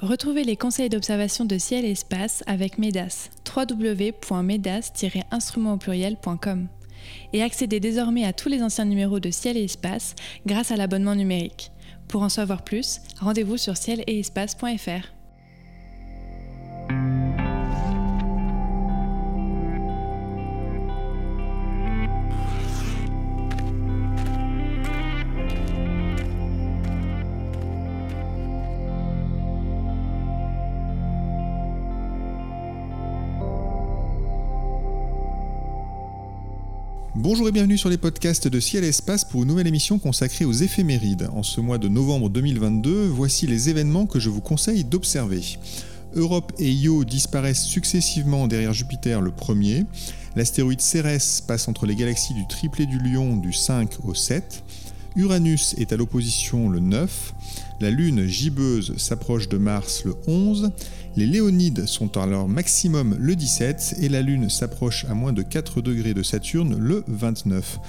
Retrouvez les conseils d'observation de ciel et espace avec MEDAS, www.medas-instrument au pluriel.com. Et accédez désormais à tous les anciens numéros de ciel et espace grâce à l'abonnement numérique. Pour en savoir plus, rendez-vous sur ciel Bonjour et bienvenue sur les podcasts de Ciel et Espace pour une nouvelle émission consacrée aux éphémérides. En ce mois de novembre 2022, voici les événements que je vous conseille d'observer. Europe et Io disparaissent successivement derrière Jupiter le premier. L'astéroïde Cérès passe entre les galaxies du triplet du Lion du 5 au 7. Uranus est à l'opposition le 9. La Lune gibbeuse s'approche de Mars le 11. Les Léonides sont à leur maximum le 17 et la Lune s'approche à moins de 4 degrés de Saturne le 29.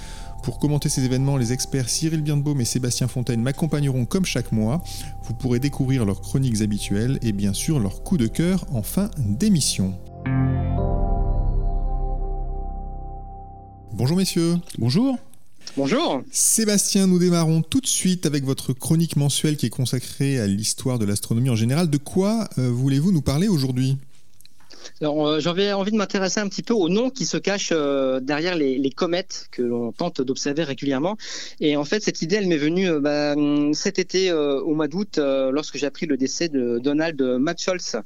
Pour commenter ces événements, les experts Cyril Birnbaum et Sébastien Fontaine m'accompagneront comme chaque mois. Vous pourrez découvrir leurs chroniques habituelles et bien sûr leurs coups de cœur en fin d'émission. Bonjour messieurs. Bonjour. Bonjour. Sébastien, nous démarrons tout de suite avec votre chronique mensuelle qui est consacrée à l'histoire de l'astronomie en général. De quoi euh, voulez-vous nous parler aujourd'hui? J'avais envie de m'intéresser un petit peu aux noms qui se cachent euh, derrière les, comètes que l'on tente d'observer régulièrement. Et en fait, cette idée, elle m'est venue euh, bah, cet été au mois d'août, lorsque j'ai appris le décès de Donald Matscholz,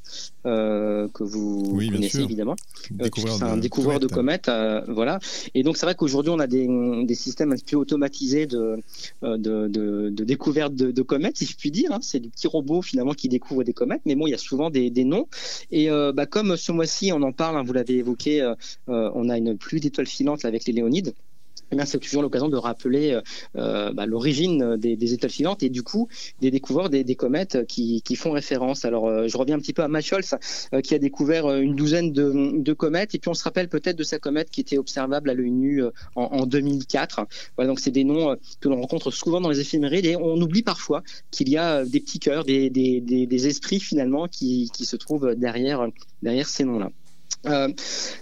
que vous connaissez évidemment. c'est un découvreur de comètes, voilà. Et donc, c'est vrai qu'aujourd'hui, on a des, systèmes un peu automatisés de, de, découverte de, comètes, si je puis dire. Hein. C'est des petits robots finalement qui découvrent des comètes, mais bon, il y a souvent des, noms. Et bah, comme ce mois-ci, on en parle, hein, vous l'avez évoqué, euh, euh, on a une pluie d'étoiles filantes avec les Léonides. Eh c'est toujours l'occasion de rappeler euh, bah, l'origine des, étoiles filantes et du coup des découvreurs des, comètes qui, font référence. Alors je reviens un petit peu à Macholz qui a découvert une douzaine de, comètes et puis on se rappelle peut-être de sa comète qui était observable à l'œil nu en, 2004. Voilà, donc c'est des noms que l'on rencontre souvent dans les éphémérides et on oublie parfois qu'il y a des petits cœurs, des, esprits finalement qui, qui se trouvent derrière derrière ces noms-là. Euh,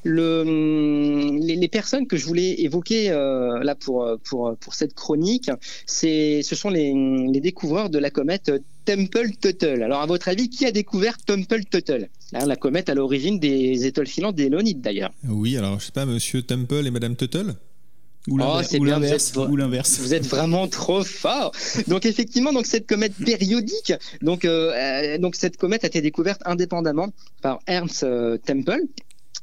le, les, personnes que je voulais évoquer euh, là pour, pour, pour cette chronique, c'est, ce sont les, les découvreurs de la comète Temple-Tuttle. Alors, à votre avis, qui a découvert Temple-Tuttle La comète à l'origine des étoiles filantes des Léonides, d'ailleurs. Oui, alors, je sais pas, monsieur Temple et madame Tuttle? Ou oh, l'inverse. Ou l'inverse. Vous êtes vraiment trop fort. Donc effectivement, donc cette comète périodique, donc euh, donc cette comète a été découverte indépendamment par Ernst Temple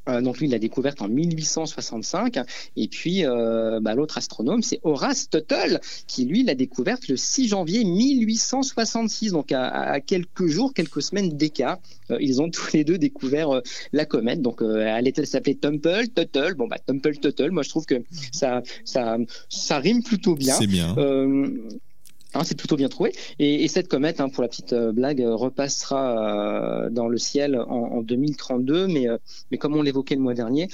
euh, donc lui, il l'a découverte en 1865. Et puis, euh, bah, l'autre astronome, c'est Horace Tuttle, qui lui l'a découverte le 6 janvier 1866. Donc à, quelques jours, quelques semaines d'écart, euh, ils ont tous les deux découvert la comète. Donc elle s'appelait Temple, Tuttle. Bon bah Temple, Tuttle. Moi, je trouve que ça, ça, ça rime plutôt bien. C'est bien. Hein, c'est plutôt bien trouvé. Et, cette comète, hein, pour la petite euh, blague, euh, repassera euh, dans le ciel en, 2032. Mais, mais comme on l'évoquait le mois dernier,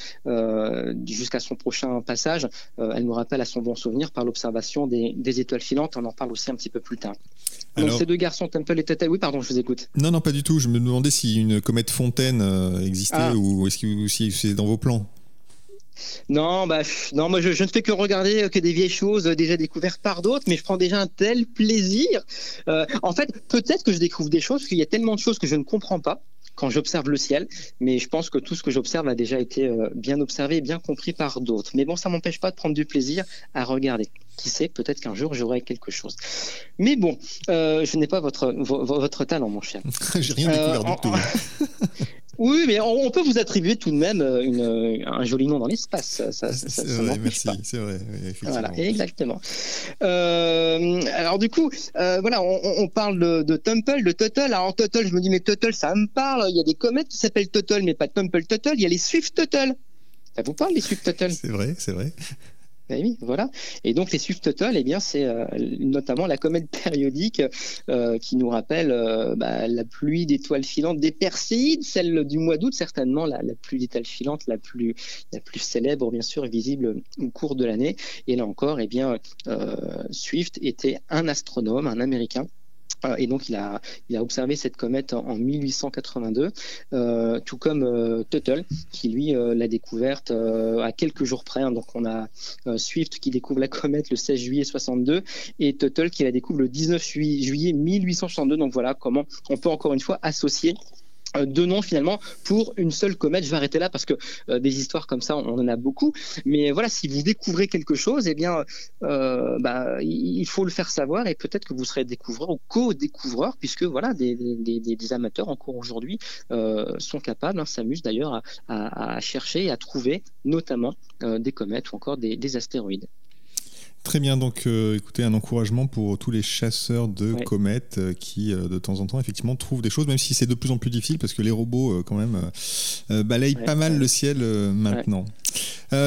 jusqu'à son prochain passage, elle nous rappelle à son bon souvenir par l'observation des, étoiles filantes. On en parle aussi un petit peu plus tard. Donc ces deux garçons, Temple et Tuttle, oui, pardon, je vous écoute. Non, non, pas du tout. Je me demandais si une comète Fontaine existait ah. ou est-ce que c'est dans vos plans non, bah, non, moi je, ne fais que regarder euh, que des vieilles choses euh, déjà découvertes par d'autres, mais je prends déjà un tel plaisir. Euh, en fait, peut-être que je découvre des choses, qu'il y a tellement de choses que je ne comprends pas quand j'observe le ciel, mais je pense que tout ce que j'observe a déjà été bien observé et bien compris par d'autres. Mais bon, ça m'empêche pas de prendre du plaisir à regarder. Qui sait, peut-être qu'un jour j'aurai quelque chose. Mais bon, je n'ai pas votre, votre talent, mon cher. J'ai rien découvert du tout. Oui, mais on, peut vous attribuer tout de même euh, une, euh, un joli nom dans l'espace. Ça, merci, c'est vrai. Voilà, exactement. Euh, alors du coup, voilà, on, parle de, de, Temple, de Tuttle. Alors Tuttle, je me dis mais Tuttle, ça me parle. Il y a des comètes qui s'appellent Tuttle, mais pas Temple Tuttle. Il y a les Swift Tuttle. Ça vous parle les Swift Tuttle? C'est vrai, c'est vrai. Ben oui, voilà. Et donc les Tuttle, eh bien, c'est euh, notamment la comète périodique euh, qui nous rappelle euh, bah, la pluie d'étoiles filantes des Perséides, celle du mois d'août certainement, la, pluie d'étoiles filantes la plus la plus célèbre, bien sûr, visible au cours de l'année. Et là encore, eh bien, Swift était un astronome, un Américain Euh, et donc, il a, observé cette comète en, 1882, euh, tout comme euh, Tuttle, qui lui l'a découverte à quelques jours près. Hein. Donc, on a Swift qui découvre la comète le 16 juillet 62 et Tuttle qui la découvre le 19 juillet 1862. Donc, voilà comment on peut encore une fois associer euh, deux noms finalement pour une seule comète. Je vais arrêter là parce que euh, des histoires comme ça, on en a beaucoup. Mais voilà, si vous découvrez quelque chose, eh bien, euh, bah, il faut le faire savoir et peut-être que vous serez découvreur ou co-découvreur, puisque voilà, des, des, des, amateurs encore aujourd'hui sont capables, hein, s'amusent d'ailleurs à, chercher et à trouver notamment des comètes ou encore des astéroïdes. Très bien, donc euh, écoutez, un encouragement pour tous les chasseurs de comètes euh, qui, euh, de temps en temps, effectivement, trouvent des choses, même si c'est de plus en plus difficile, parce que les robots, quand même, balayent pas mal le ciel maintenant.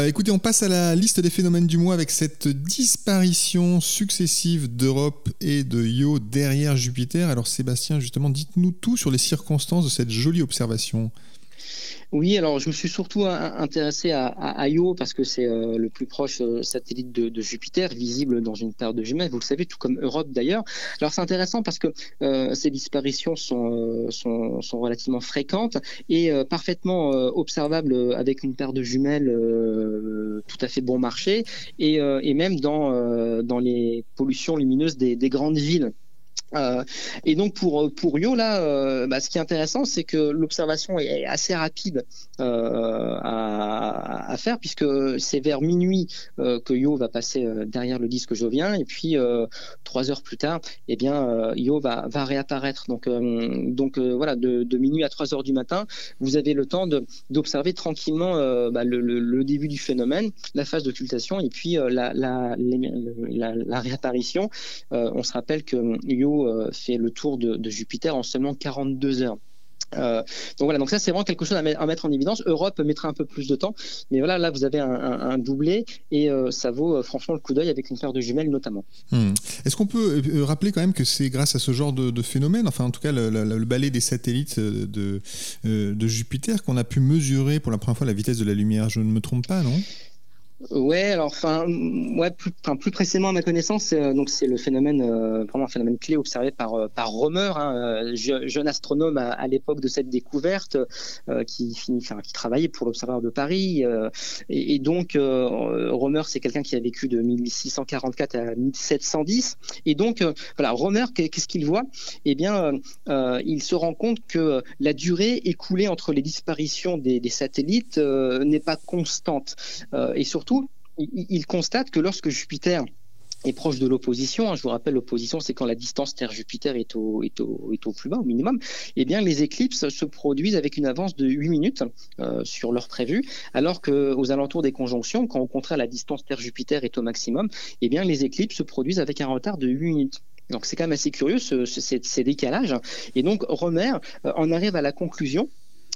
écoutez, on passe à la liste des phénomènes du mois avec cette disparition successive d'Europe et de Io derrière Jupiter. Alors Sébastien, justement, dites-nous tout sur les circonstances de cette jolie observation. Oui, alors je me suis surtout intéressé à, Io parce que c'est euh, le plus proche euh, satellite de, Jupiter, visible dans une paire de jumelles, vous le savez, tout comme Europe d'ailleurs. Alors c'est intéressant parce que euh, ces disparitions sont, sont, sont, relativement fréquentes et parfaitement observables avec une paire de jumelles tout à fait bon marché et, et même dans, dans les pollutions lumineuses des, des grandes villes. Euh, et donc pour pour Yo là, euh, bah, ce qui est intéressant, c'est que l'observation est assez rapide euh, à, faire puisque c'est vers minuit que Yo va passer derrière le disque jovien et puis trois heures plus tard, eh bien Yo va va réapparaître. Donc donc voilà de, minuit à 3 heures du matin, vous avez le temps d'observer tranquillement bah, le, début du phénomène, la phase d'occultation et puis la la, réapparition. on se rappelle que Yo euh, fait le tour de, Jupiter en seulement 42 heures. Euh, donc voilà, donc ça c'est vraiment quelque chose à, mettre en évidence. Europe mettra un peu plus de temps, mais voilà, là vous avez un, doublé et euh, ça vaut franchement le coup d'œil avec une paire de jumelles notamment. Hmm. Est-ce qu'on peut rappeler quand même que c'est grâce à ce genre de, phénomène, enfin en tout cas le, balai des satellites de Jupiter, qu'on a pu mesurer pour la première fois la vitesse de la lumière? Je ne me trompe pas, non? Ouais, alors enfin, ouais, plus, plus précisément à ma connaissance, euh, donc c'est le phénomène, euh, vraiment un phénomène clé observé par euh, par Romer, hein, jeune astronome à, l'époque de cette découverte, qui finit, enfin, qui travaillait pour l'Observatoire de Paris, et, et, donc Romer, c'est quelqu'un qui a vécu de 1644 à 1710, et donc voilà, Romer, qu'est-ce qu'il voit? Eh bien, il se rend compte que la durée écoulée entre les disparitions des, des satellites n'est pas constante, et surtout il, constate que lorsque Jupiter est proche de l'opposition, hein, je vous rappelle l'opposition c'est quand la distance Terre-Jupiter est au, est, au, plus bas, au minimum, eh bien les éclipses se produisent avec une avance de 8 minutes euh, sur l'heure prévue, alors qu'aux alentours des conjonctions, quand au contraire la distance Terre-Jupiter est au maximum, eh bien les éclipses se produisent avec un retard de 8 minutes. Donc c'est quand même assez curieux ces décalages. Et donc Romer euh, en arrive à la conclusion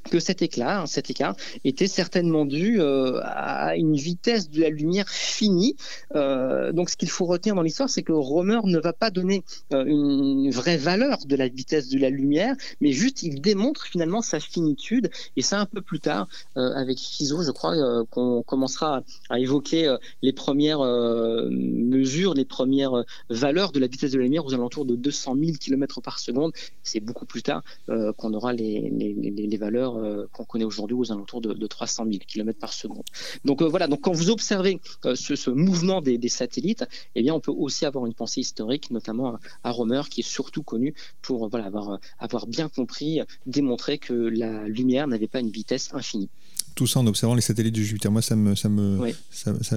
que cet éclat, cet écart, était certainement dû euh, à une vitesse de la lumière finie. Euh, donc, ce qu'il faut retenir dans l'histoire, c'est que Romer ne va pas donner euh, une vraie valeur de la vitesse de la lumière, mais juste il démontre finalement sa finitude. Et c'est un peu plus tard, avec Fizeau, je crois, qu'on commencera à évoquer les premières mesures, les premières valeurs de la vitesse de la lumière aux alentours de 200 000 km par seconde. C'est beaucoup plus tard qu'on aura les valeurs euh, qu'on connaît aujourd'hui aux alentours de, 300 000 km par seconde. Donc euh, voilà, donc quand vous observez euh, ce, mouvement des, satellites, eh bien on peut aussi avoir une pensée historique, notamment à, Romer, qui est surtout connu pour avoir bien compris, démontré que la lumière n'avait pas une vitesse infinie tout ça en observant les satellites du Jupiter. Moi, ça me, ça me,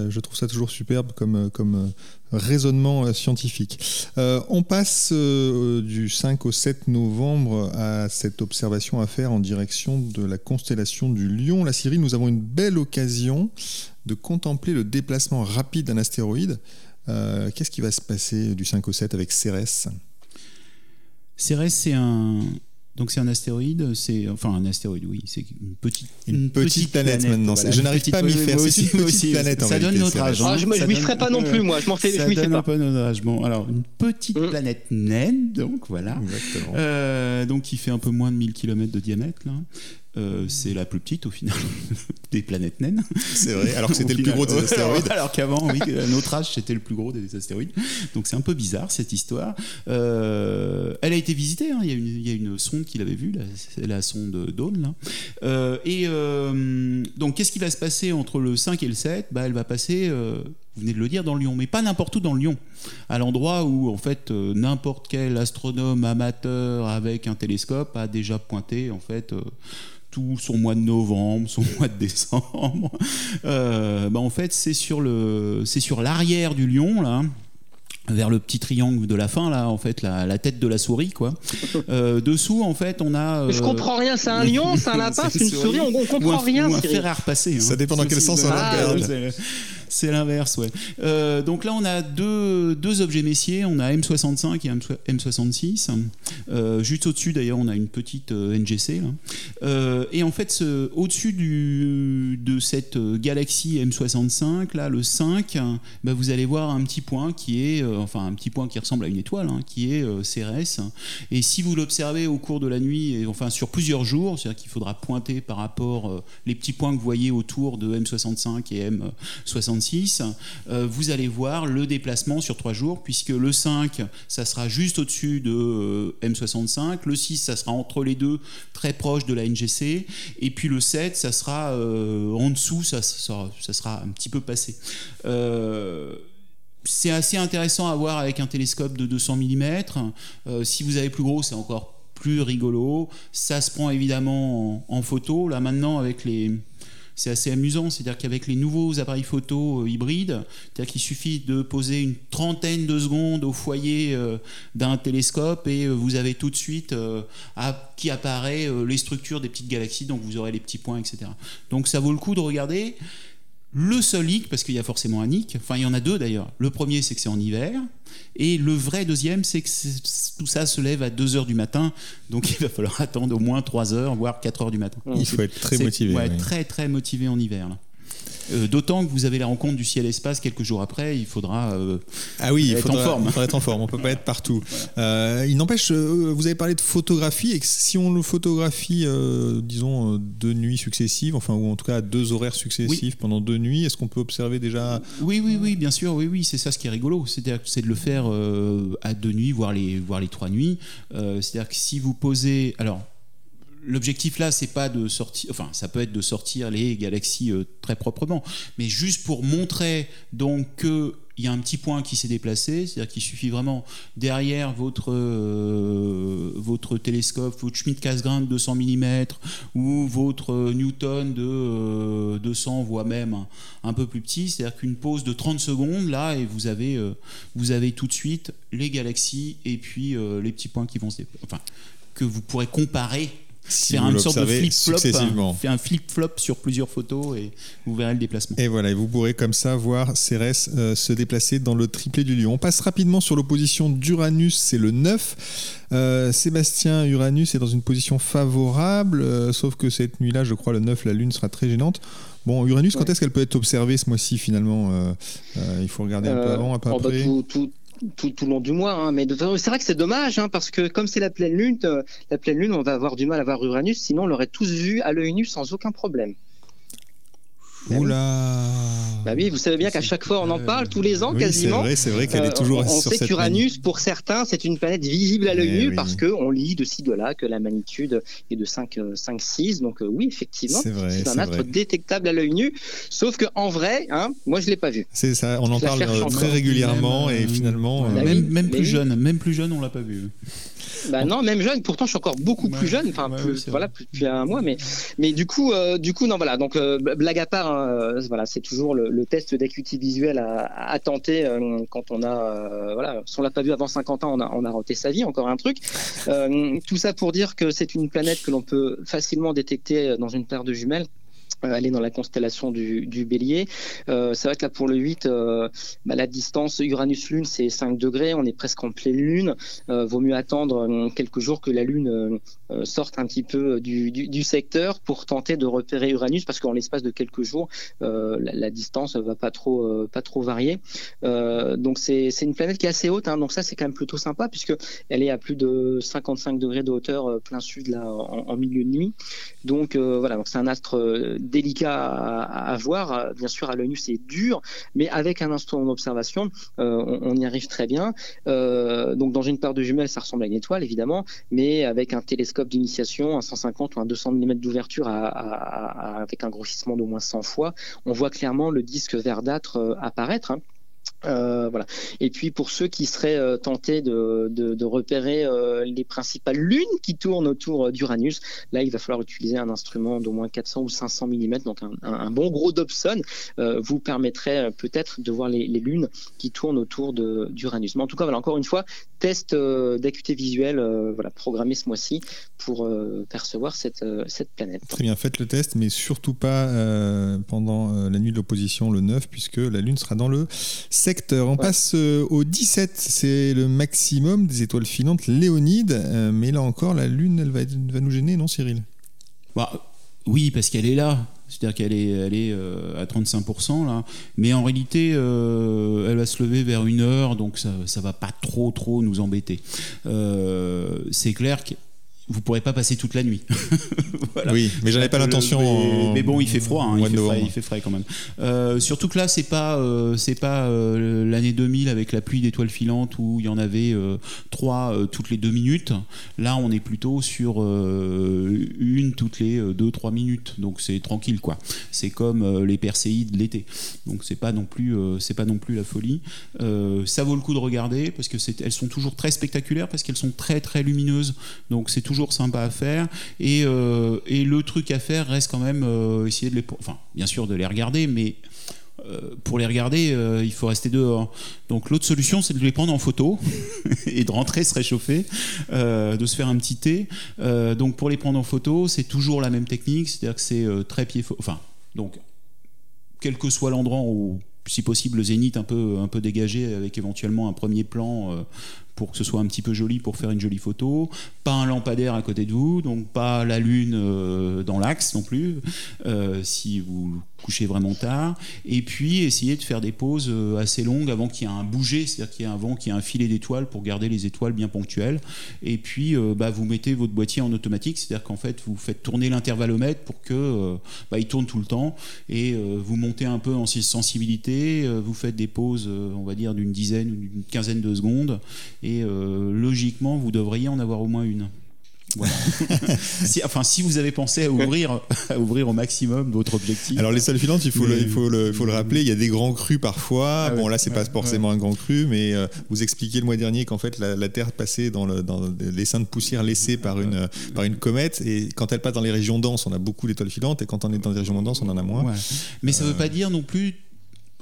je trouve ça toujours superbe comme, comme euh, raisonnement euh, scientifique. Euh, on passe du 5 au 7 novembre à cette observation à faire en direction de la constellation du Lion. La Syrie, nous avons une belle occasion de contempler le déplacement rapide d'un astéroïde. Qu'est-ce qui va se passer du 5 au 7 avec Cérès Cérès, c'est un, donc c'est un astéroïde, c'est enfin un astéroïde, oui, c'est une petite une, petite, planète, maintenant. je n'arrive pas à m'y faire. C'est une petite planète. Ça donne notre âge. Ah, je ne m'y ferai pas non plus, moi. Je m'en fais. Ça donne un peu notre âge. Bon, alors une petite mm. planète naine, donc voilà. Exactement. Euh, donc qui fait un peu moins de 1000 km de diamètre là. Euh, c'est la plus petite au final des planètes naines. C'est vrai, alors que c'était le plus gros des astéroïdes. alors qu'avant, oui, à notre âge, c'était le plus gros des astéroïdes. Donc c'est un peu bizarre cette histoire. Euh, elle a été visitée, hein. il, y a une, il, y a une, sonde qui l'avait vue, la, la, sonde Dawn. Euh, et donc qu'est-ce qui va se passer entre le 5 et le 7 bah, Elle va passer vous venez de le dire, dans Lyon, mais pas n'importe où dans Lyon, à l'endroit où en fait n'importe quel astronome amateur avec un télescope a déjà pointé en fait tout son mois de novembre, son mois de décembre. Euh, bah en fait, c'est sur le, c'est sur l'arrière du lion là vers le petit triangle de la fin là en fait la, la tête de la souris quoi. Euh, dessous en fait on a euh... je comprends rien c'est un lion c'est un lapin c'est une souris on, on comprend un, rien ou un fer à repasser hein. ça dépend dans quel sens on ah, regarde c'est l'inverse, ouais. Euh, donc là, on a deux, deux, objets messiers. On a M65 et M66. Euh, juste au-dessus, d'ailleurs, on a une petite euh, NGC. Là. et en fait, au-dessus de cette galaxie M65, là, le 5, bah, vous allez voir un petit point qui est, enfin, un petit point qui ressemble à une étoile, hein, qui est Cérès. Et si vous l'observez au cours de la nuit, enfin, sur plusieurs jours, c'est-à-dire qu'il faudra pointer par rapport les petits points que vous voyez autour de M65 et M66 euh, vous allez voir le déplacement sur trois jours, puisque le 5, ça sera juste au-dessus de euh, M65, le 6, ça sera entre les deux, très proche de la NGC, et puis le 7, ça sera euh, en dessous, ça, sera un petit peu passé c'est assez intéressant à voir avec un télescope de 200 mm. si vous avez plus gros, c'est encore plus rigolo. Ça se prend évidemment en, en photo. Là maintenant, avec les, c'est assez amusant. C'est-à-dire qu'avec les nouveaux appareils photo euh, hybrides, c'est-à-dire qu'il suffit de poser une trentaine de secondes au foyer euh, d'un télescope et euh, vous avez tout de suite qui apparaît les structures des petites galaxies, donc vous aurez les petits points, etc. Donc ça vaut le coup de regarder. Le seul hic, parce qu'il y a forcément un hic, enfin il y en a deux d'ailleurs. Le premier, c'est que c'est en hiver. Et le vrai deuxième, c'est que tout ça se lève à 2 heures du matin. Donc il va falloir attendre au moins 3 heures, voire 4 heures du matin. Il faut être très motivé. Ouais, Très, très motivé en hiver. Là. Euh, d'autant que vous avez la rencontre du ciel-espace quelques jours après, il faudra euh, ah oui, être faudra, en forme. Il faudra être en forme, on peut pas être partout. Euh, il n'empêche, vous avez parlé de photographie, et si on le photographie, disons, deux nuits successives, enfin, ou en tout cas deux horaires successifs oui. pendant deux nuits, est-ce qu'on peut observer déjà Oui, oui, oui, bien sûr, oui, oui, c'est ça ce qui est rigolo, c'est-à-dire c'est de le faire à deux nuits, voire les, voire les trois nuits. c'est-à-dire que si vous posez, alors l'objectif là, c'est pas de sortir, enfin, ça peut être de sortir les galaxies euh, très proprement, mais juste pour montrer donc que il y a un petit point qui s'est déplacé, c'est-à-dire qu'il suffit vraiment derrière votre, euh, votre télescope, votre Schmidt-Cassegrain de 200 mm ou votre Newton de 200, euh, voire même un, peu plus petit, c'est-à-dire qu'une pause de 30 secondes là et vous avez, vous avez tout de suite les galaxies et puis les petits points qui vont enfin que vous pourrez comparer si faire une sorte de flip-flop, fait un flip-flop sur plusieurs photos et vous verrez le déplacement. Et voilà, et vous pourrez comme ça voir Cérès euh, se déplacer dans le triplé du lion. On passe rapidement sur l'opposition d'Uranus, c'est le 9. Euh, Sébastien, Uranus est dans une position favorable, euh, sauf que cette nuit-là, je crois, le 9, la Lune sera très gênante. Bon, Uranus, quand est-ce qu'elle peut être observée ce mois-ci finalement Il faut regarder un peu avant, un peu oh, bah, après. tout, tout, tout, tout, le long du mois. Hein. Mais c'est vrai que c'est dommage, hein, parce que comme c'est la pleine lune, euh, la pleine lune, on va avoir du mal à voir Uranus, sinon on l'aurait tous vu à l'œil nu sans aucun problème. Bah Oula Bah oui, vous savez bien qu'à chaque fois on en parle, tous les ans oui, quasiment. C'est vrai, c'est vrai qu'elle est toujours euh, on, sur sait cette qu'Uranus, pour certains, c'est une planète visible à l'œil Eh nu oui. parce qu'on lit de ci, de là que la magnitude est de 5, 5 6. Donc euh, oui, effectivement, C'est vrai, c'est un c'est astre vrai. détectable à l'œil nu. Sauf qu'en vrai, hein, moi je l'ai pas vu. C'est ça, on en parle euh, très régulièrement Même, et euh, finalement. Euh, oui, même, même plus oui. jeune, même plus jeune, on l'a pas vu. Bah non, même jeune. Pourtant, je suis encore beaucoup Ouais, plus jeune. Enfin, ouais, plus- voilà, plus- depuis un mois. Mais, mais du coup, euh, du coup, non, voilà. Donc, euh, blague à part, hein, euh, voilà, c'est toujours le, le test d'acuité visuelle à, à tenter euh, quand on a, voilà, si on l'a pas vu avant 50 ans, on a, on a raté sa vie. Encore un truc. Tout ça pour dire que c'est une planète que l'on peut facilement détecter dans une paire de jumelles. Aller dans la constellation du, Bélier. Euh, c'est vrai que là pour le 8, euh, bah, la distance Uranus-Lune c'est 5 degrés, on est presque en pleine Lune. Euh, vaut mieux attendre quelques jours que la Lune sorte un petit peu du, secteur pour tenter de repérer Uranus parce qu'en l'espace de quelques jours, la, la, distance va pas trop, pas trop varier. donc c'est une planète qui est assez haute, hein, donc ça c'est quand même plutôt sympa puisque elle est à plus de 55 degrés de hauteur plein sud là en, en milieu de nuit. Donc voilà, c'est un astre délicat à, voir. Bien sûr, à l'œil nu, c'est dur, mais avec un instrument d'observation, euh, on, y arrive très bien. Euh, donc, dans une paire de jumelles, ça ressemble à une étoile, évidemment, mais avec un télescope d'initiation, un 150 ou un 200 mm d'ouverture avec un grossissement d'au moins 100 fois, on voit clairement le disque verdâtre euh, apparaître. Hein. Euh. Et puis pour ceux qui seraient euh, tentés de, repérer euh, les principales lunes qui tournent autour d'Uranus, là il va falloir utiliser un instrument d'au moins 400 ou 500 mm, donc un, bon gros Dobson vous permettrait peut-être de voir les, lunes qui tournent autour d'Uranus. Mais en tout cas, voilà, encore une fois, test d'acuité visuelle voilà, programmé ce mois-ci pour percevoir cette, cette planète. Très bien, faites le test, mais surtout pas pendant la nuit de l'opposition le 9, puisque la Lune sera dans le secteur. On passe euh, au 17, c'est le maximum des étoiles filantes Léonide. Euh, mais là encore, la Lune, elle va, va nous gêner, non Cyril? Bah, Oui, parce qu'elle est là. C'est-à-dire qu'elle est, elle est euh, à 35% là. Mais en réalité, elle va se lever vers une heure, donc ça ne va pas trop, trop nous embêter. c'est clair que vous pourrez pas passer toute la nuit. Oui, mais j'avais pas l'intention. Mais, bon, il fait froid, hein, il, fait frais, il, fait frais, quand même. Euh, surtout que là, c'est pas, euh, c'est pas euh, l'année 2000 avec la pluie d'étoiles filantes où il y en avait trois toutes les deux minutes. Là, on est plutôt sur une toutes les deux trois minutes, donc c'est tranquille quoi. C'est comme les Perséides de l'été, donc c'est pas non plus, c'est pas non plus la folie. ça vaut le coup de regarder parce que elles sont toujours très spectaculaires parce qu'elles sont très très lumineuses, donc c'est toujours sympa à faire. Et, euh, et, le truc à faire reste quand même euh, essayer de les. Enfin, bien sûr, de les regarder, mais. Euh, pour les regarder, il faut rester dehors. Donc l'autre solution, c'est de les prendre en photo et de rentrer se réchauffer, de se faire un petit thé. donc pour les prendre en photo, c'est toujours la même technique, c'est-à-dire que c'est très pied, enfin donc quel que soit l'endroit où si possible le zénith un peu un peu dégagé avec éventuellement un premier plan pour que ce soit un petit peu joli pour faire une jolie photo, pas un lampadaire à côté de vous, donc pas la lune euh, dans l'axe non plus, euh, si vous coucher vraiment tard, et puis essayer de faire des pauses euh, assez longues avant qu'il y ait un bouger, c'est-à-dire qu'il y ait un vent, qu'il y ait un filet d'étoiles pour garder les étoiles bien ponctuelles. Et puis bah, vous mettez votre boîtier en automatique, c'est-à-dire qu'en fait vous faites tourner l'intervallomètre pour que bah, tourne tout le temps, et vous montez un peu en sensibilité, vous faites des pauses, on va dire d'une dizaine ou d'une quinzaine de secondes, et logiquement vous devriez en avoir au moins une. si, enfin, si vous avez pensé à ouvrir, à ouvrir au maximum votre objectif. Alors les salles filantes, il faut, le, il faut, le, faut le rappeler, il y a des grands crus parfois. Ah bon, là, c'est pas forcément un grand cru, mais euh, vous expliquiez le mois dernier qu'en fait, la, Terre passait dans, le, dans les seins de poussière laissés par une, par une comète, et quand elle passe dans les régions denses, on a beaucoup d'étoiles filantes, et quand on est dans les régions denses, on en a moins. Mais ça ne veut pas dire non plus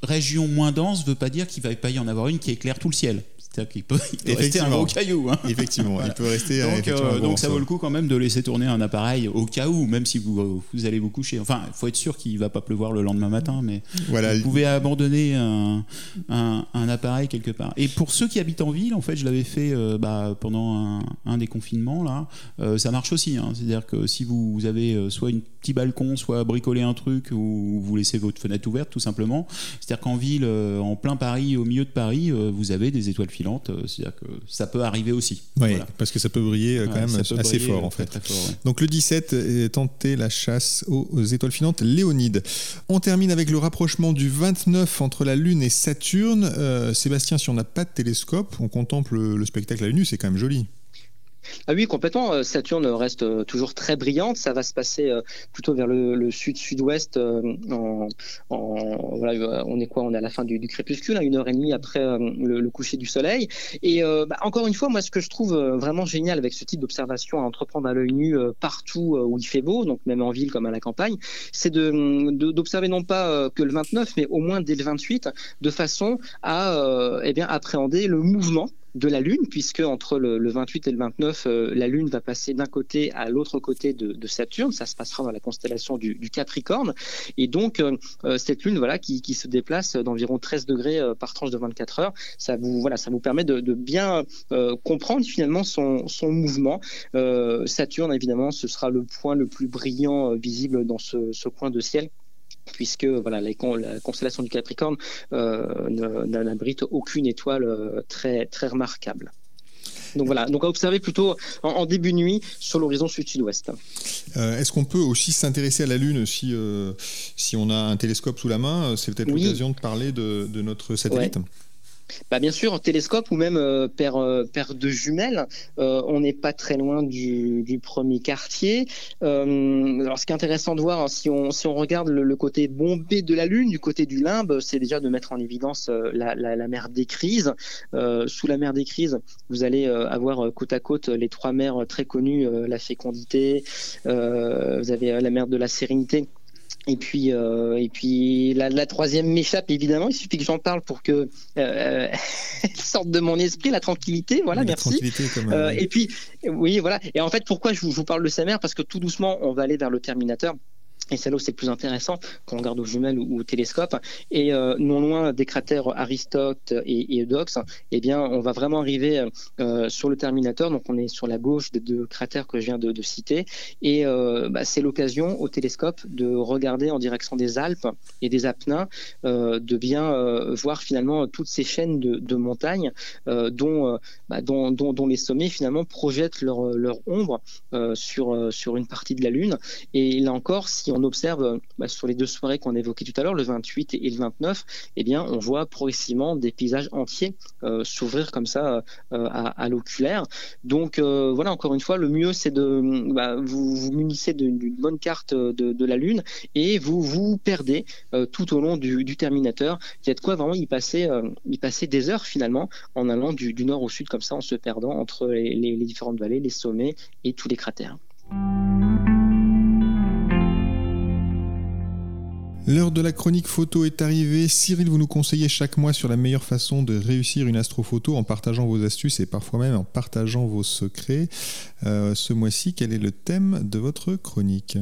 région moins dense veut pas dire qu'il va pas y en avoir une qui éclare tout le ciel. C'est-à-dire qu'il peut, rester un gros caillou. Hein. Effectivement, il peut rester. Donc, euh, donc ça vaut le coup quand même de laisser tourner un appareil au cas où, même si vous, vous allez vous coucher. Enfin, il faut être sûr qu'il ne va pas pleuvoir le lendemain matin, mais voilà. vous pouvez abandonner un, un, appareil quelque part. Et pour ceux qui habitent en ville, en fait, je l'avais fait euh, bah, pendant un, des confinements, là, euh, ça marche aussi. Hein. C'est-à-dire que si vous, vous avez soit un petit balcon, soit bricoler un truc, ou vous laissez votre fenêtre ouverte, tout simplement. C'est-à-dire qu'en ville, en plein Paris, au milieu de Paris, vous avez des étoiles euh, c'est-à-dire que ça peut arriver aussi. Oui, parce que ça peut briller euh, quand même assez fort en fait. Donc le 17, tenter la chasse aux étoiles filantes Léonide. On termine avec le rapprochement du 29 entre la Lune et Saturne. Euh, Sébastien, si on n'a pas de télescope, on contemple le spectacle à la Lune, c'est quand même joli. Ah oui, complètement. Euh, Saturne reste euh, toujours très brillante. Ça va se passer euh, plutôt vers le, sud-sud-ouest. On est quoi? On est à la fin du, crépuscule, hein, une heure et demie après le, coucher du soleil. Et bah, encore une fois, moi, ce que je trouve vraiment génial avec ce type d'observation à entreprendre à l'œil nu partout où il fait beau, donc même en ville comme à la campagne, c'est d'observer non pas que le 29, mais au moins dès le 28, de façon à eh bien appréhender le mouvement de la Lune, puisque entre le, 28 et le 29, la Lune va passer d'un côté à l'autre côté de, Saturne. Ça se passera dans la constellation du, Capricorne. Et donc, cette Lune, voilà, qui, se déplace d'environ 13 degrés par tranche de 24 heures, ça vous, voilà, ça vous permet de, bien comprendre finalement son, mouvement. Saturne, évidemment, ce sera le point le plus brillant visible dans ce coin de ciel puisque voilà, la constellation du Capricorne euh, n'abrite aucune étoile euh, très, très remarquable. Donc voilà, donc à observer plutôt en, début de nuit sur l'horizon sud-sud-ouest. Euh, est-ce qu'on peut aussi s'intéresser à la Lune si, si on a un télescope sous la main? C'est peut-être l'occasion de parler de, notre satellite. Bah, bien sûr, télescope ou même euh, paire, euh, de jumelles, euh, on n'est pas très loin du, premier quartier. alors, ce qui est intéressant de voir, hein, si, on, si regarde le, côté bombé de la Lune, du côté du limbe, c'est déjà de mettre en évidence la, la, mer des crises. sous la mer des crises, vous allez avoir côte à côte les trois mers très connues, la fécondité, vous avez la mer de la sérénité et puis, euh, et puis la, la troisième m'échappe évidemment. Il suffit que j'en parle pour que euh, sorte de mon esprit, la tranquillité. Voilà, merci. Comme, euh, et puis, oui, voilà. Et en fait, pourquoi je vous, je vous parle de sa mère? Parce que tout doucement, on va aller vers le Terminateur. Et c'est là c'est plus intéressant quand on regarde aux jumelles ou, au télescope. Et euh, non loin des cratères Aristote et, et Eudox, eh bien, on va vraiment arriver euh, sur le Terminator. Donc, on est sur la gauche des deux cratères que je viens de, citer. Et euh, bah, c'est l'occasion au télescope de regarder en direction des Alpes et des Apennins, de bien voir finalement toutes ces chaînes de, montagnes bah, dont, dont, dont, les sommets finalement projettent leur, leur ombre sur, sur une partie de la Lune. Et là encore, si on observe bah, sur les deux soirées qu'on évoquait tout à l'heure, le 28 et le 29, eh bien, on voit progressivement des paysages entiers euh, s'ouvrir comme ça euh, à, l'oculaire. Donc euh, voilà, encore une fois, le mieux c'est de bah, vous, munissez d'une bonne carte de, la Lune et vous vous perdez tout au long du, Terminateur. Il y a de quoi vraiment y passer, y passer des heures finalement en allant du, nord au sud comme ça, en se perdant entre les différentes vallées, les sommets et tous les cratères. L'heure de la chronique photo est arrivée. Cyril, vous nous conseillez chaque mois sur la meilleure façon de réussir une astrophoto en partageant vos astuces et parfois même en partageant vos secrets. Euh, ce mois-ci, quel est le thème de votre chronique?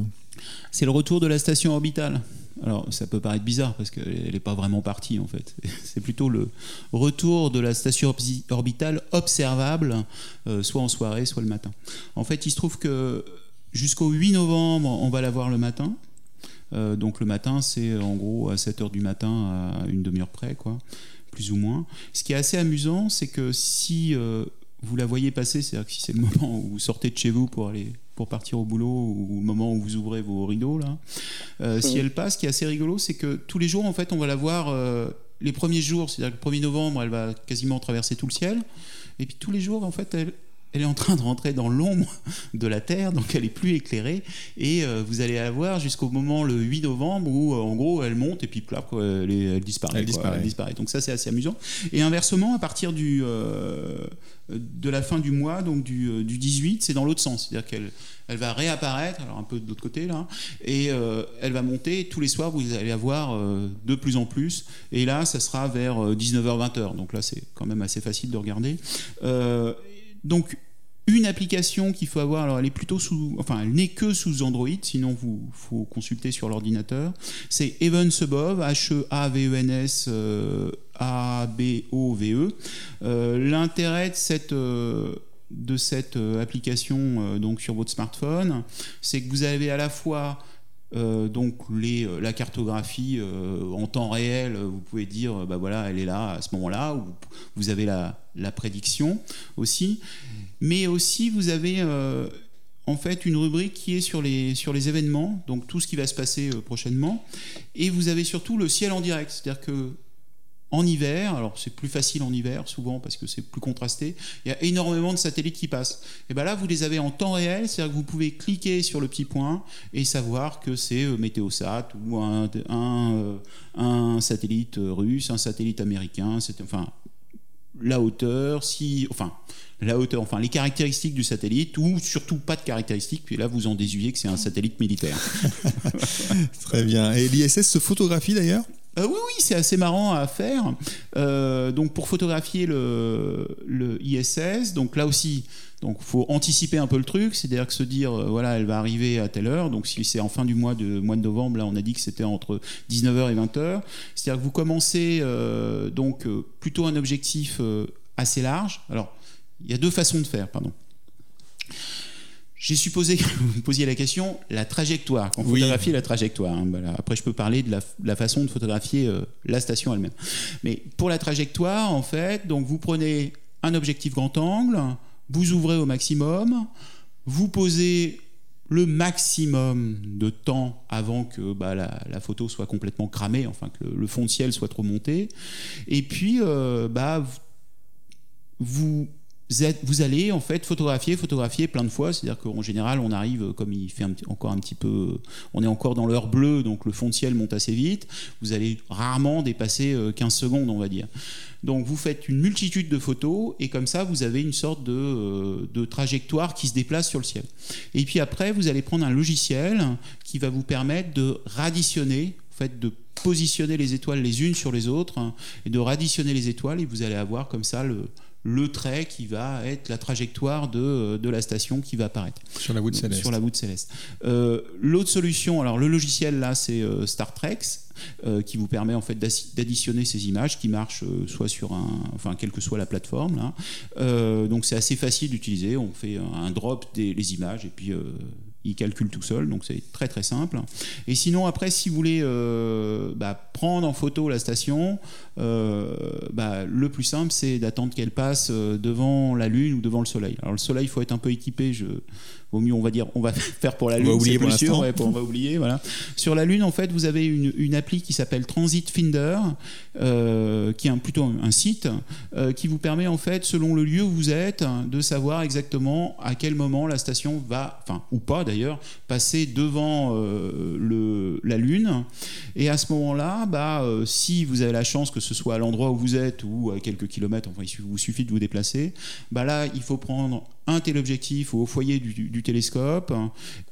C'est le retour de la station orbitale. Alors ça peut paraître bizarre parce qu'elle n'est pas vraiment partie en fait. C'est plutôt le retour de la station orbitale observable, euh, soit en soirée, soit le matin. En fait, il se trouve que jusqu'au 8 novembre, on va la voir le matin. Euh, donc le matin, c'est en gros à 7h du matin à une demi-heure près, quoi, plus ou moins. Ce qui est assez amusant, c'est que si euh, vous la voyez passer, c'est-à-dire que si c'est le moment où vous sortez de chez vous pour aller pour partir au boulot ou le moment où vous ouvrez vos rideaux là, euh, si elle passe, ce qui est assez rigolo, c'est que tous les jours en fait, on va la voir les premiers jours, c'est-à-dire que le 1er novembre, elle va quasiment traverser tout le ciel, et puis tous les jours en fait, elle, elle est en train de rentrer dans l'ombre de la Terre, donc elle est plus éclairée. Et euh, vous allez la voir jusqu'au moment le 8 novembre où, euh, en gros, elle monte et puis elle, disparaît, elle, disparaît. Donc ça, c'est assez amusant. Et inversement, à partir du, euh, de la fin du mois, donc du, du 18, c'est dans l'autre sens. C'est-à-dire qu'elle elle va réapparaître, alors un peu de l'autre côté là, et elle va monter. Tous les soirs, vous allez la voir de plus en plus. Et là, ça sera vers 19h-20h. Donc là, c'est quand même assez facile de regarder. Donc, une application qu'il faut avoir, alors elle est plutôt sous, enfin elle n'est que sous Android, sinon vous faut consulter sur l'ordinateur. C'est Events Above, H-E-A-V-E-N-S. A-B-O-V-E. Euh, l'intérêt de cette, euh, de cette euh, application donc sur votre smartphone, c'est que vous avez à la fois euh, donc euh, la cartographie euh, en temps réel, vous pouvez dire, bah voilà, elle est là à ce moment-là, ou vous avez la, la, prédiction aussi, mais aussi vous avez en fait une rubrique qui est sur les, sur les événements, donc tout ce qui va se passer prochainement, et vous avez surtout le ciel en direct, c'est-à-dire que en hiver, alors c'est plus facile en hiver souvent parce que c'est plus contrasté, il y a énormément de satellites qui passent. Et bien là, vous les avez en temps réel, c'est-à-dire que vous pouvez cliquer sur le petit point et savoir que c'est euh, Météosat ou un, euh, satellite russe, un satellite américain, enfin la hauteur, si, enfin la hauteur, enfin les caractéristiques du satellite ou surtout pas de caractéristiques, puis là vous en déduisez que c'est un satellite militaire. Très bien. Et l'ISS se photographie d'ailleurs? Oui, oui, c'est assez marrant à faire. donc pour photographier le, ISS, donc là aussi, donc faut anticiper un peu le truc, c'est-à-dire que se dire, euh, voilà, elle va arriver à telle heure. Donc si c'est en fin du mois de, mois de novembre, là on a dit que c'était entre 19h et 20h. C'est-à-dire que vous commencez euh, donc euh, plutôt un objectif assez large. Alors il y a deux façons de faire, pardon. J'ai supposé que vous me posiez la question, la trajectoire, quand photographie la trajectoire. Hein, voilà. Après, je peux parler de la, façon de photographier la station elle-même. Mais pour la trajectoire, en fait, donc vous prenez un objectif grand angle, vous ouvrez au maximum, vous posez le maximum de temps avant que bah, la, photo soit complètement cramée, enfin que le, fond de ciel soit trop monté. Et puis, euh, bah, vous, vous allez en fait photographier, photographier plein de fois. C'est-à-dire qu'en général, on arrive, comme il fait encore un petit peu, on est encore dans l'heure bleue, donc le fond de ciel monte assez vite. Vous allez rarement dépasser 15 euh, secondes, on va dire. Donc vous faites une multitude de photos et comme ça vous avez une sorte euh, de, trajectoire qui se déplace sur le ciel. Et puis après vous allez prendre un logiciel qui va vous permettre de radditionner, en fait de positionner les étoiles les unes sur les autres et de radditionner les étoiles et vous allez avoir comme ça le, le trait qui va être la trajectoire de, de, la station qui va apparaître. Sur la voûte céleste. Sur la voûte céleste. Euh, l'autre solution, alors le logiciel là, c'est euh, Star Trek. Euh, qui vous permet en fait d'additionner ces images qui marchent euh, soit sur un, enfin quelle que soit la plateforme. Là. Euh, donc c'est assez facile d'utiliser. On fait un drop des les images et puis il calcule tout seul, donc c'est très très simple. Et sinon, après, si vous voulez bah, prendre en photo la station, bah, le plus simple, c'est d'attendre qu'elle passe devant la Lune ou devant le Soleil. Alors le Soleil, il faut être un peu équipé. Vaut mieux on va dire on va faire pour la lune on va oublier sûr, on va oublier voilà. Sur la lune en fait vous avez une, une appli qui s'appelle Transit Finder euh, qui est plutôt un, site euh, qui vous permet en fait selon le lieu où vous êtes de savoir exactement à quel moment la station va enfin ou pas d'ailleurs passer devant euh, le, la lune. Et à ce moment là bah si vous avez la chance que ce soit à l'endroit où vous êtes ou à quelques kilomètres enfin il vous suffit de vous déplacer bah là il faut prendre un téléobjectif au foyer du, télescope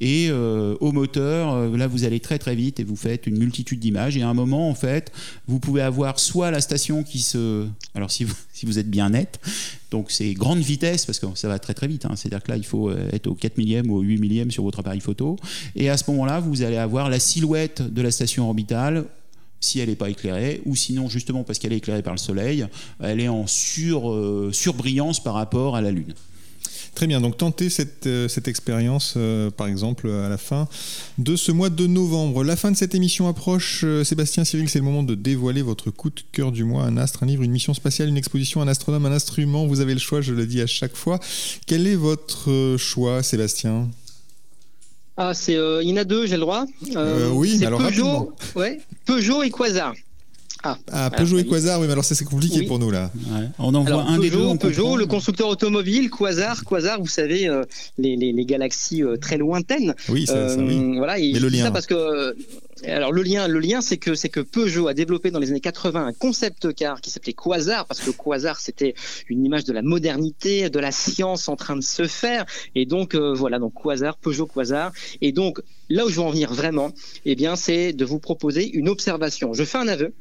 et euh, au moteur, euh, là vous allez très très vite et vous faites une multitude d'images et à un moment en fait vous pouvez avoir soit la station qui se... Alors si vous, êtes bien net, donc c'est grande vitesse parce que ça va très très vite, hein. c'est-à-dire que là il faut euh, être au 4 millième ou au 8 millième sur votre appareil photo et à ce moment-là vous allez avoir la silhouette de la station orbitale si elle n'est pas éclairée, ou sinon justement parce qu'elle est éclairée par le Soleil, elle est en sur, surbrillance par rapport à la Lune. Très bien, donc tentez cette, euh, cette expérience, euh, par exemple, à la fin de ce mois de novembre. La fin de cette émission approche. Euh, Sébastien Cyril, c'est le moment de dévoiler votre coup de cœur du mois, un astre, un livre, une mission spatiale, une exposition, un astronome, un instrument. Vous avez le choix, je le dis à chaque fois. Quel est votre choix, Sébastien? Ah, c'est, il y en a deux, j'ai le droit. oui, alors Peugeot, ouais, Peugeot et Quasar. Ah, ah Peugeot et Quasar, oui, mais alors ça c'est compliqué pour nous là. On en voit un des deux. Peugeot, le constructeur automobile, Quasar, Quasar, vous savez, euh, les, les, les, galaxies euh, très lointaines. Oui, ça, ça oui. Voilà, mais le lien. Ça parce que alors le lien, le lien, c'est que c'est que Peugeot a développé dans les années 80 un concept car qui s'appelait Quasar parce que Quasar c'était une image de la modernité, de la science en train de se faire et donc euh, voilà donc Quasar, Peugeot Quasar et donc là où je veux en venir vraiment, eh bien c'est de vous proposer une observation. Je fais un aveu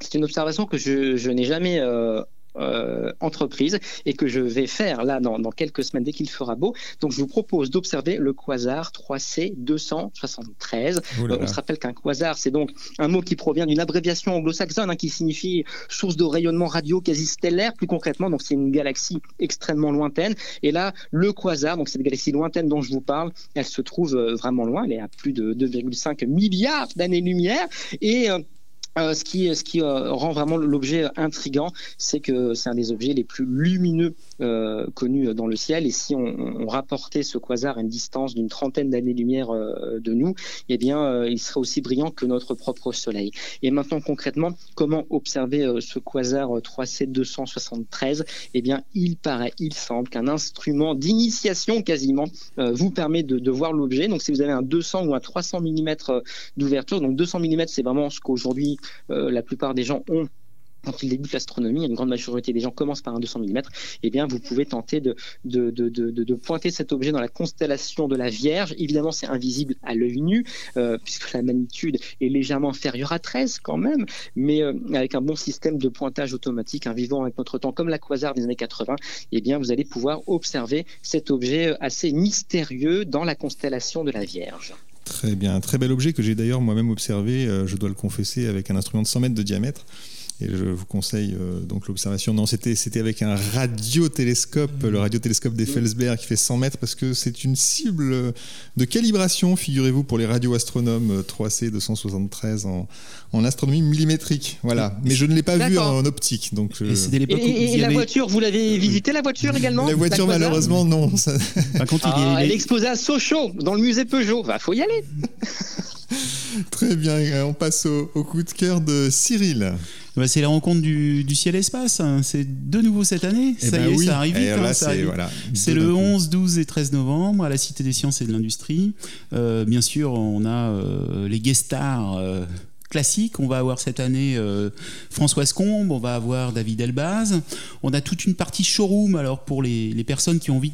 c'est une observation que je, je n'ai jamais euh, euh, entreprise et que je vais faire là dans, dans quelques semaines dès qu'il fera beau. Donc je vous propose d'observer le quasar 3C 273. Euh, on se rappelle qu'un quasar c'est donc un mot qui provient d'une abréviation anglo-saxonne hein, qui signifie source de rayonnement radio quasi stellaire. Plus concrètement, donc c'est une galaxie extrêmement lointaine. Et là, le quasar, donc cette galaxie lointaine dont je vous parle, elle se trouve vraiment loin. Elle est à plus de 2,5 milliards d'années-lumière et euh, ce qui, ce qui euh, rend vraiment l'objet intrigant, c'est que c'est un des objets les plus lumineux euh, connus dans le ciel. Et si on, rapportait ce quasar à une distance d'une trentaine d'années-lumière de nous, eh bien, il serait aussi brillant que notre propre Soleil. Et maintenant, concrètement, comment observer ce quasar 3C 273 Eh bien, il paraît, il semble qu'un instrument d'initiation quasiment vous permet de, de voir l'objet. Donc, si vous avez un 200 ou un 300 mm d'ouverture, donc 200 mm, c'est vraiment ce qu'aujourd'hui euh, la plupart des gens ont quand il débute l'astronomie, une grande majorité des gens commencent par un 200 mm, eh bien, vous pouvez tenter de, pointer cet objet dans la constellation de la Vierge. Évidemment, c'est invisible à l'œil nu, euh, puisque la magnitude est légèrement inférieure à 13 quand même, mais euh, avec un bon système de pointage automatique, un vivant avec notre temps, comme la Quasar des années 80, eh bien, vous allez pouvoir observer cet objet assez mystérieux dans la constellation de la Vierge. Très bien, très bel objet que j'ai d'ailleurs moi-même observé, euh, je dois le confesser, avec un instrument de 100 mètres de diamètre. Et je vous conseille euh, donc l'observation. Non, c'était c'était avec un radiotélescope, le radiotélescope des Felsberg qui fait 100 mètres parce que c'est une cible de calibration, figurez-vous, pour les radioastronomes 3C 273 en, en astronomie millimétrique. Voilà. Mais je ne l'ai pas vu en, optique. Donc et, et, la voiture, vous l'avez visité la voiture également La voiture, malheureusement, non. Ah, elle est exposée à Sochaux, dans le musée Peugeot. Il faut y aller. Très bien, on passe au, coup de cœur de Cyril. Bah, c'est la rencontre du, ciel-espace. Hein. C'est de nouveau cette année. Eh ça ben y est, ça arrive vite. Hein, c'est le 11, 12 et 13 novembre à la Cité des Sciences et de l'Industrie. Euh, bien sûr, on a euh, les guest stars. Euh, classique. On va avoir cette année euh, Françoise Combe, on va avoir David Elbaz. On a toute une partie showroom alors pour les, personnes qui ont envie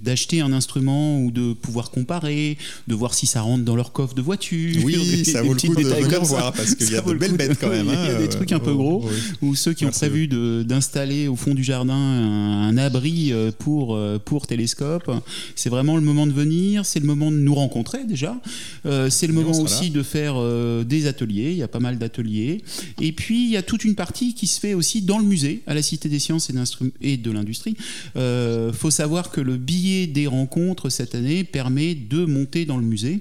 d'acheter un instrument ou de pouvoir comparer, de voir si ça rentre dans leur coffre de voiture. Oui, ça vaut le coup de venir voir parce qu'il y a de belles bêtes quand même. il y a des hein, trucs un peu euh, gros. Ou ceux qui ont prévu d'installer au fond du jardin un, abri euh, pour, pour télescope. C'est vraiment le moment de venir, c'est le moment de nous rencontrer déjà. c'est le moment aussi de faire des ateliers il y a pas mal d'ateliers. Et puis, il y a toute une partie qui se fait aussi dans le musée, à la Cité des Sciences et, de l'Industrie. Il euh, faut savoir que le billet des rencontres cette année permet de monter dans le musée.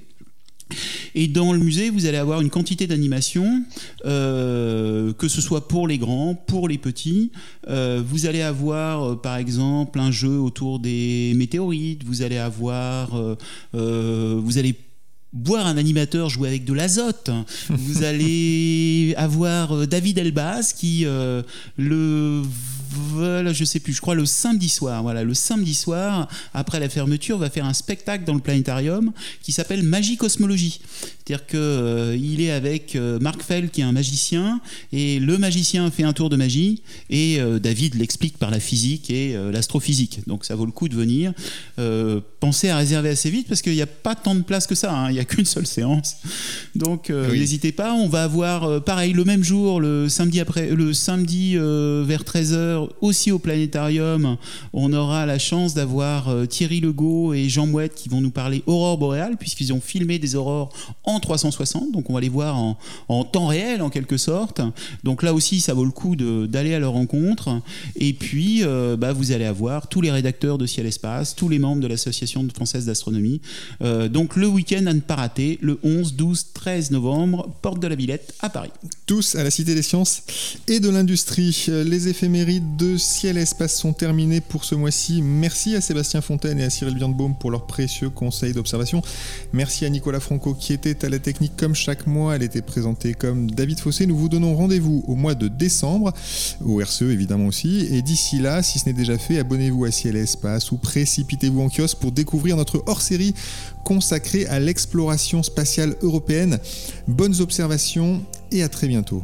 Et dans le musée, vous allez avoir une quantité d'animations, euh, que ce soit pour les grands, pour les petits. Euh, vous allez avoir, par exemple, un jeu autour des météorites. Vous allez avoir, vous allez boire un animateur jouer avec de l'azote. Vous allez avoir euh, David Elbaz qui euh, le voilà, je sais plus, je crois le samedi soir. Voilà, le samedi soir, après la fermeture, va faire un spectacle dans le planétarium qui s'appelle Magie Cosmologie. C'est-à-dire qu'il euh, est avec euh, Marc Fell, qui est un magicien, et le magicien fait un tour de magie, et euh, David l'explique par la physique et l'astrophysique. Donc ça vaut le coup de venir. pensez à réserver assez vite, parce qu'il n'y a pas tant de place que ça, hein. il n'y a qu'une seule séance. Donc n'hésitez pas, on va avoir, pareil, le même jour, le samedi, après, le samedi vers 13h, aussi au planétarium, on aura la chance d'avoir euh, Thierry Legault et Jean Mouette qui vont nous parler aurore boréale, puisqu'ils ont filmé des aurores en 360. Donc on va les voir en, temps réel, en quelque sorte. Donc là aussi, ça vaut le coup d'aller à leur rencontre. Et puis, euh, bah, vous allez avoir tous les rédacteurs de Ciel Espace, tous les membres de l'Association française d'astronomie. Euh, donc le week-end à ne pas rater, le 11, 12, 13 novembre, porte de la Villette à Paris. Tous à la Cité des Sciences et de l'Industrie. Les éphémérides de Ciel et Espace sont terminés pour ce mois-ci. Merci à Sébastien Fontaine et à Cyril Birnbaum pour leurs précieux conseils d'observation. Merci à Nicolas Franco qui était à la technique comme chaque mois. Elle était présentée comme David Fossé. Nous vous donnons rendez-vous au mois de décembre, au RCE évidemment aussi. Et d'ici là, si ce n'est déjà fait, abonnez-vous à Ciel et Espace ou précipitez-vous en kiosque pour découvrir notre hors-série consacrée à l'exploration spatiale européenne. Bonnes observations et à très bientôt.